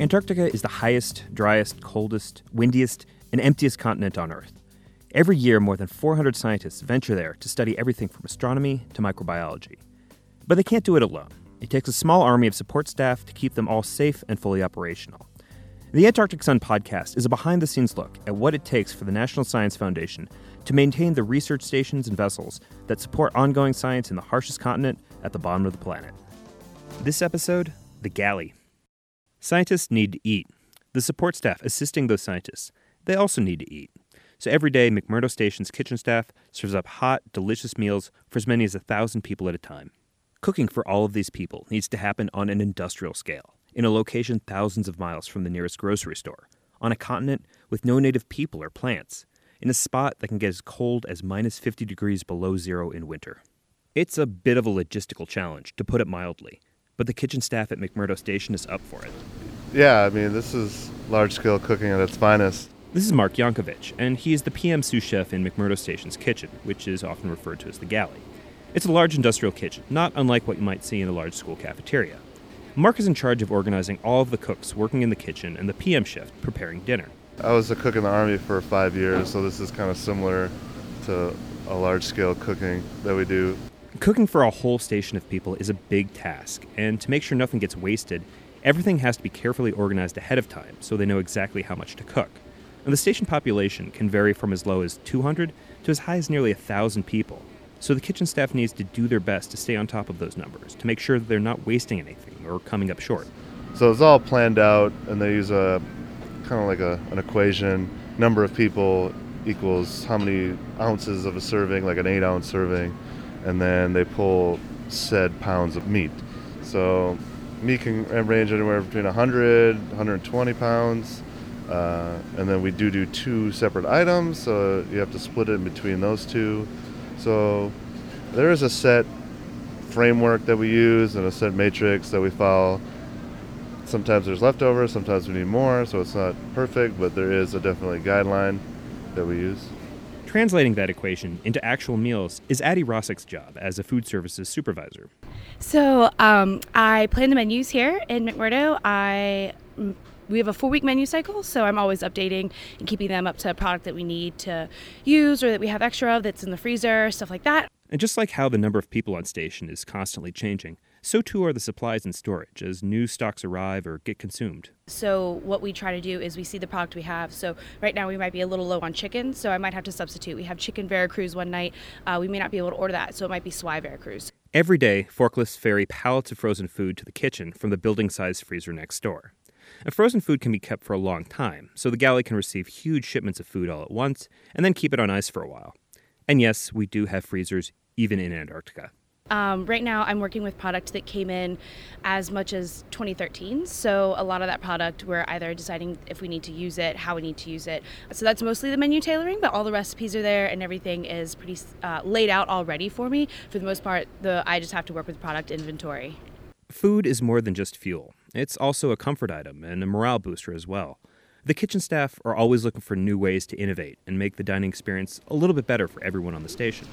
Antarctica is the highest, driest, coldest, windiest, and emptiest continent on Earth. Every year, more than 400 scientists venture there to study everything from astronomy to microbiology. But they can't do it alone. It takes a small army of support staff to keep them all safe and fully operational. The Antarctic Sun podcast is a behind the scenes look at what it takes for the National Science Foundation to maintain the research stations and vessels that support ongoing science in the harshest continent at the bottom of the planet. This episode The Galley. Scientists need to eat. The support staff assisting those scientists, they also need to eat. So every day, McMurdo Station's kitchen staff serves up hot, delicious meals for as many as a thousand people at a time. Cooking for all of these people needs to happen on an industrial scale, in a location thousands of miles from the nearest grocery store, on a continent with no native people or plants, in a spot that can get as cold as minus 50 degrees below zero in winter. It's a bit of a logistical challenge, to put it mildly, but the kitchen staff at McMurdo Station is up for it. Yeah, I mean, this is large scale cooking at its finest. This is Mark Yankovic, and he is the PM sous chef in McMurdo Station's kitchen, which is often referred to as the galley. It's a large industrial kitchen, not unlike what you might see in a large school cafeteria. Mark is in charge of organizing all of the cooks working in the kitchen and the PM shift preparing dinner. I was a cook in the Army for five years, so this is kind of similar to a large scale cooking that we do. Cooking for a whole station of people is a big task, and to make sure nothing gets wasted, everything has to be carefully organized ahead of time so they know exactly how much to cook. And the station population can vary from as low as 200 to as high as nearly 1,000 people. So the kitchen staff needs to do their best to stay on top of those numbers, to make sure that they're not wasting anything or coming up short. So it's all planned out, and they use a kind of like a, an equation. Number of people equals how many ounces of a serving, like an eight ounce serving, and then they pull said pounds of meat. So meat can range anywhere between 100, 120 pounds. Uh, and then we do do two separate items, so you have to split it in between those two. So there is a set framework that we use and a set matrix that we follow. Sometimes there's leftovers, sometimes we need more, so it's not perfect, but there is a definitely guideline that we use. Translating that equation into actual meals is Addie Rossick's job as a food services supervisor. So um, I plan the menus here in McMurdo. I we have a four week menu cycle, so I'm always updating and keeping them up to a product that we need to use or that we have extra of that's in the freezer, stuff like that. And just like how the number of people on station is constantly changing, so too are the supplies and storage as new stocks arrive or get consumed. So what we try to do is we see the product we have. So right now we might be a little low on chicken, so I might have to substitute. We have chicken Veracruz one night. Uh, we may not be able to order that, so it might be swai Veracruz. Every day, forklifts ferry pallets of frozen food to the kitchen from the building-sized freezer next door. And frozen food can be kept for a long time, so the galley can receive huge shipments of food all at once and then keep it on ice for a while. And yes, we do have freezers even in Antarctica. Um, right now, I'm working with product that came in as much as 2013. So, a lot of that product, we're either deciding if we need to use it, how we need to use it. So, that's mostly the menu tailoring, but all the recipes are there and everything is pretty uh, laid out already for me. For the most part, the I just have to work with product inventory. Food is more than just fuel, it's also a comfort item and a morale booster as well. The kitchen staff are always looking for new ways to innovate and make the dining experience a little bit better for everyone on the station.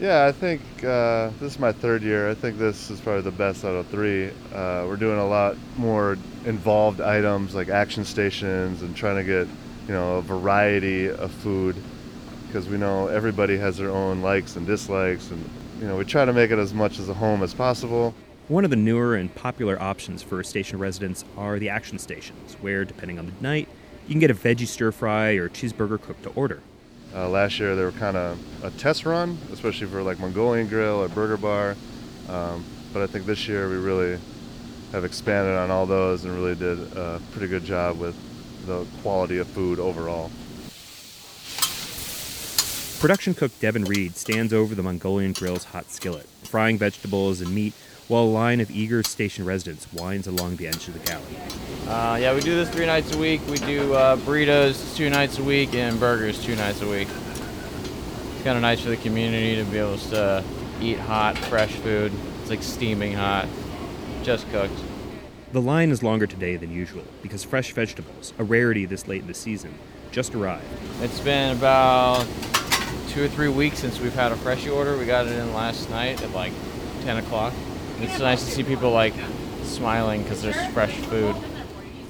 Yeah, I think uh, this is my third year. I think this is probably the best out of three. Uh, we're doing a lot more involved items like action stations and trying to get you know a variety of food because we know everybody has their own likes and dislikes and you know we try to make it as much as a home as possible. One of the newer and popular options for station residents are the action stations, where, depending on the night, you can get a veggie stir fry or cheeseburger cooked to order. Uh, last year they were kind of a test run, especially for like Mongolian Grill or Burger Bar. Um, but I think this year we really have expanded on all those and really did a pretty good job with the quality of food overall. Production cook Devin Reed stands over the Mongolian Grill's hot skillet, frying vegetables and meat while a line of eager station residents winds along the edge of the galley. Uh, yeah, we do this three nights a week. We do uh, burritos two nights a week and burgers two nights a week. It's kind of nice for the community to be able to eat hot, fresh food. It's like steaming hot, just cooked. The line is longer today than usual because fresh vegetables, a rarity this late in the season, just arrived. It's been about two or three weeks since we've had a fresh order. We got it in last night at like 10 o'clock. It's nice to see people like smiling because there's fresh food.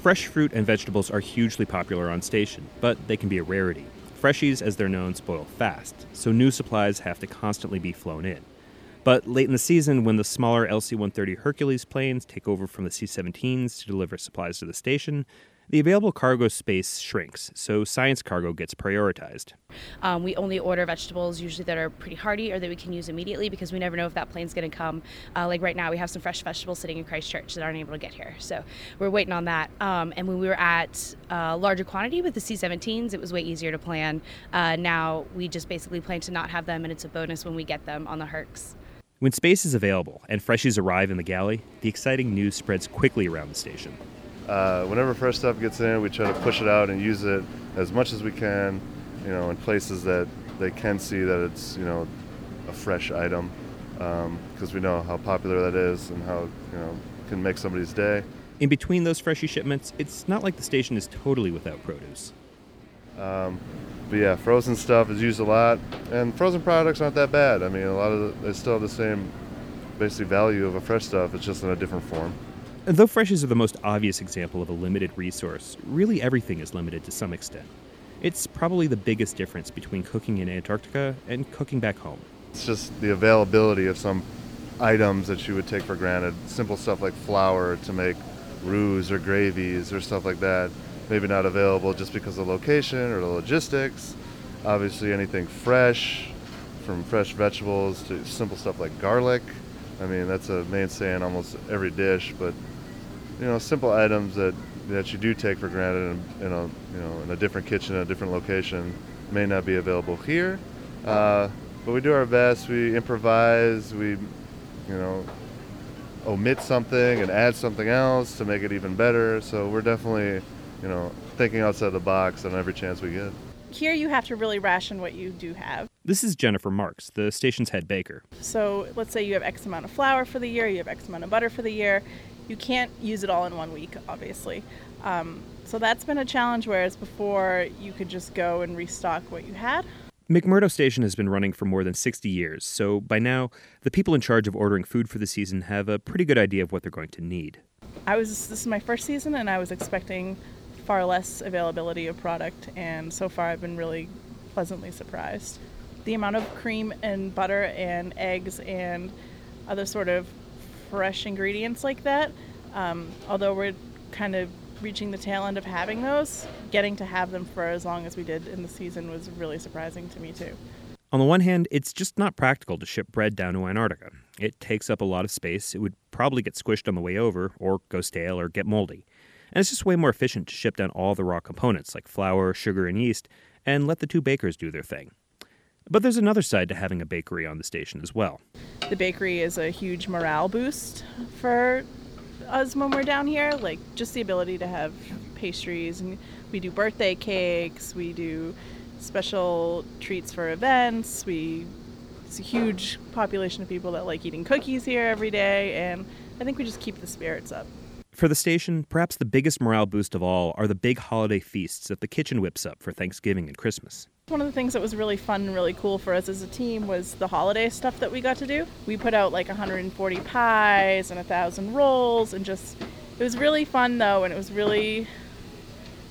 Fresh fruit and vegetables are hugely popular on station, but they can be a rarity. Freshies, as they're known, spoil fast, so new supplies have to constantly be flown in. But late in the season, when the smaller LC 130 Hercules planes take over from the C 17s to deliver supplies to the station, the available cargo space shrinks, so science cargo gets prioritized. Um, we only order vegetables usually that are pretty hardy or that we can use immediately because we never know if that plane's going to come. Uh, like right now, we have some fresh vegetables sitting in Christchurch that aren't able to get here, so we're waiting on that. Um, and when we were at uh, larger quantity with the C-17s, it was way easier to plan. Uh, now we just basically plan to not have them, and it's a bonus when we get them on the Hercs. When space is available and freshies arrive in the galley, the exciting news spreads quickly around the station. Uh, whenever fresh stuff gets in, we try to push it out and use it as much as we can, you know, in places that they can see that it's, you know, a fresh item, because um, we know how popular that is and how, you know, can make somebody's day. In between those freshie shipments, it's not like the station is totally without produce. Um, but yeah, frozen stuff is used a lot, and frozen products aren't that bad. I mean, a lot of the, they still have the same basic value of a fresh stuff. It's just in a different form. Though freshies are the most obvious example of a limited resource, really everything is limited to some extent. It's probably the biggest difference between cooking in Antarctica and cooking back home. It's just the availability of some items that you would take for granted. Simple stuff like flour to make roux or gravies or stuff like that maybe not available just because of location or the logistics. Obviously, anything fresh, from fresh vegetables to simple stuff like garlic. I mean, that's a mainstay in almost every dish. But you know, simple items that that you do take for granted in, in a you know in a different kitchen, in a different location, may not be available here. Uh, but we do our best. We improvise. We, you know, omit something and add something else to make it even better. So we're definitely you know, thinking outside the box on every chance we get. Here, you have to really ration what you do have. This is Jennifer Marks, the station's head baker. So, let's say you have X amount of flour for the year, you have X amount of butter for the year. You can't use it all in one week, obviously. Um, so, that's been a challenge, whereas before you could just go and restock what you had. McMurdo Station has been running for more than 60 years, so by now, the people in charge of ordering food for the season have a pretty good idea of what they're going to need. I was this is my first season and I was expecting far less availability of product, and so far I've been really pleasantly surprised. The amount of cream and butter and eggs and other sort of fresh ingredients like that, um, although we're kind of reaching the tail end of having those, getting to have them for as long as we did in the season was really surprising to me too. On the one hand, it's just not practical to ship bread down to Antarctica. It takes up a lot of space. It would probably get squished on the way over, or go stale, or get moldy. And it's just way more efficient to ship down all the raw components like flour, sugar, and yeast and let the two bakers do their thing. But there's another side to having a bakery on the station as well. The bakery is a huge morale boost for us when we're down here. Like just the ability to have pastries, and we do birthday cakes, we do special treats for events. We it's a huge population of people that like eating cookies here every day, and I think we just keep the spirits up. For the station, perhaps the biggest morale boost of all are the big holiday feasts that the kitchen whips up for Thanksgiving and Christmas. One of the things that was really fun and really cool for us as a team was the holiday stuff that we got to do. We put out like 140 pies and a thousand rolls, and just it was really fun though, and it was really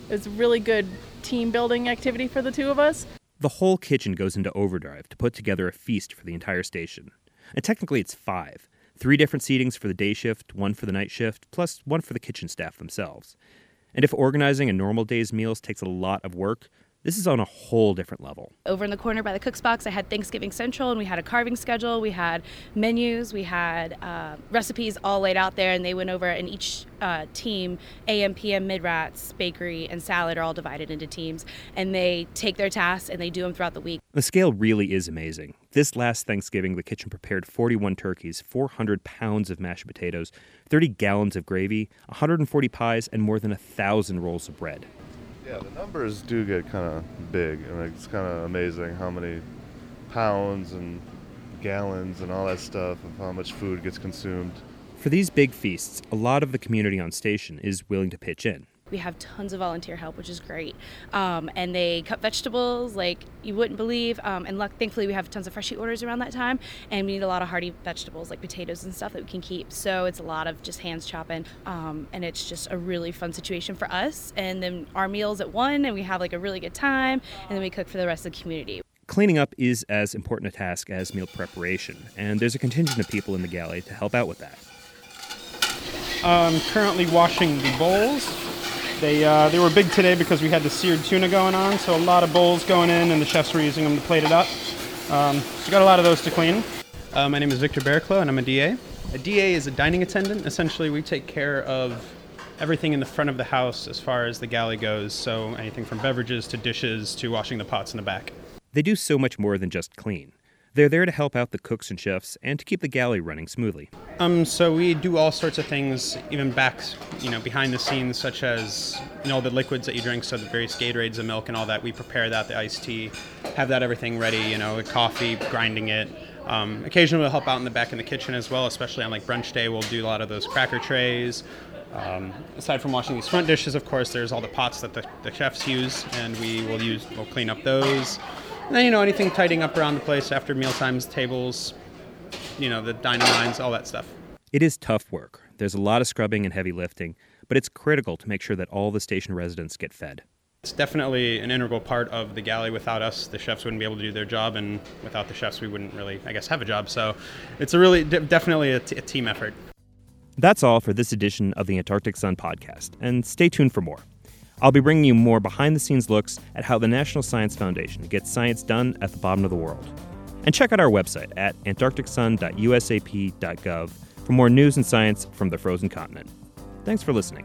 it was really good team building activity for the two of us. The whole kitchen goes into overdrive to put together a feast for the entire station. And technically, it's five Three different seatings for the day shift, one for the night shift, plus one for the kitchen staff themselves. And if organizing a normal day's meals takes a lot of work, this is on a whole different level. Over in the corner by the cook's box, I had Thanksgiving Central, and we had a carving schedule. We had menus, we had uh, recipes all laid out there, and they went over. And each uh, team, AM, PM, mid rats, bakery, and salad are all divided into teams, and they take their tasks and they do them throughout the week. The scale really is amazing. This last Thanksgiving, the kitchen prepared 41 turkeys, 400 pounds of mashed potatoes, 30 gallons of gravy, 140 pies, and more than a thousand rolls of bread. Yeah, the numbers do get kind of big. I mean, it's kind of amazing how many pounds and gallons and all that stuff of how much food gets consumed. For these big feasts, a lot of the community on station is willing to pitch in. We have tons of volunteer help, which is great. Um, and they cut vegetables like you wouldn't believe. Um, and luck, thankfully, we have tons of fresh orders around that time. And we need a lot of hearty vegetables like potatoes and stuff that we can keep. So it's a lot of just hands chopping. Um, and it's just a really fun situation for us. And then our meals at one, and we have like a really good time. And then we cook for the rest of the community. Cleaning up is as important a task as meal preparation, and there's a contingent of people in the galley to help out with that. I'm currently washing the bowls. They, uh, they were big today because we had the seared tuna going on, so a lot of bowls going in, and the chefs were using them to plate it up. Um, so got a lot of those to clean. Uh, my name is Victor Bearclaw, and I'm a DA. A DA is a dining attendant. Essentially, we take care of everything in the front of the house as far as the galley goes. So anything from beverages to dishes to washing the pots in the back. They do so much more than just clean. They're there to help out the cooks and chefs and to keep the galley running smoothly. Um, so we do all sorts of things, even back, you know, behind the scenes, such as you know the liquids that you drink, so the various Gatorades, the milk, and all that. We prepare that, the iced tea, have that everything ready. You know, coffee, grinding it. Um, occasionally we'll help out in the back in the kitchen as well, especially on like brunch day. We'll do a lot of those cracker trays. Um, aside from washing these front dishes, of course, there's all the pots that the, the chefs use, and we will use. We'll clean up those. And then, you know, anything tidying up around the place after meal times, tables, you know, the dining lines, all that stuff. It is tough work. There's a lot of scrubbing and heavy lifting, but it's critical to make sure that all the station residents get fed. It's definitely an integral part of the galley. Without us, the chefs wouldn't be able to do their job, and without the chefs, we wouldn't really, I guess, have a job. So it's a really, de- definitely a, t- a team effort. That's all for this edition of the Antarctic Sun podcast, and stay tuned for more. I'll be bringing you more behind the scenes looks at how the National Science Foundation gets science done at the bottom of the world. And check out our website at antarcticsun.usap.gov for more news and science from the frozen continent. Thanks for listening.